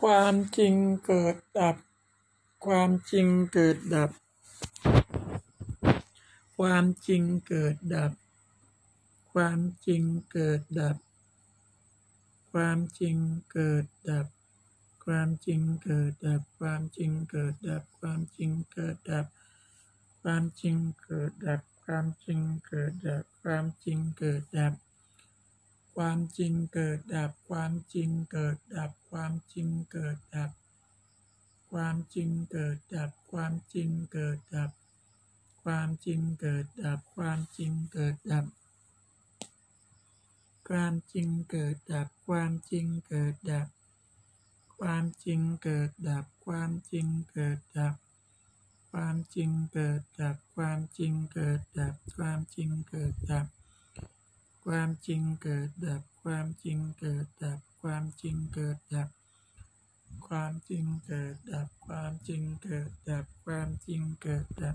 ความจริงเกิดดับ ความจริงเกิดดับ ความจริงเกิดดับ ความจริงเกิดดับ ความจริงเกิดดับ ความจริงเกิดดับ ความจริงเกิดดับ ความจริงเกิดดับ ความจริงเกิดดับ ความจริงเกิดดับ ความจริงเกิดดับ ความจริงเกิดดับ ความจริงเกิดดับ ความจริงเกิดดับ ความจริงเกิดดับ ความจริงเกิดดับ ความจริงเกิดดับ ความจริงเกิดดับ ความจริงเกิดดับ ความจริงเกิดดับ ความจริงเกิดดับ ความจริงเกิดดับ ความจริงเกิดดับ ความจริงเกิดดับ ความจริงเกิดดับ ความจริงเกิดดับ ความจริงเกิดดับ ความจริงเกิดดับ ความจริงเกิดดับ ความจริงเกิดดับ ความจริงเกิดดับ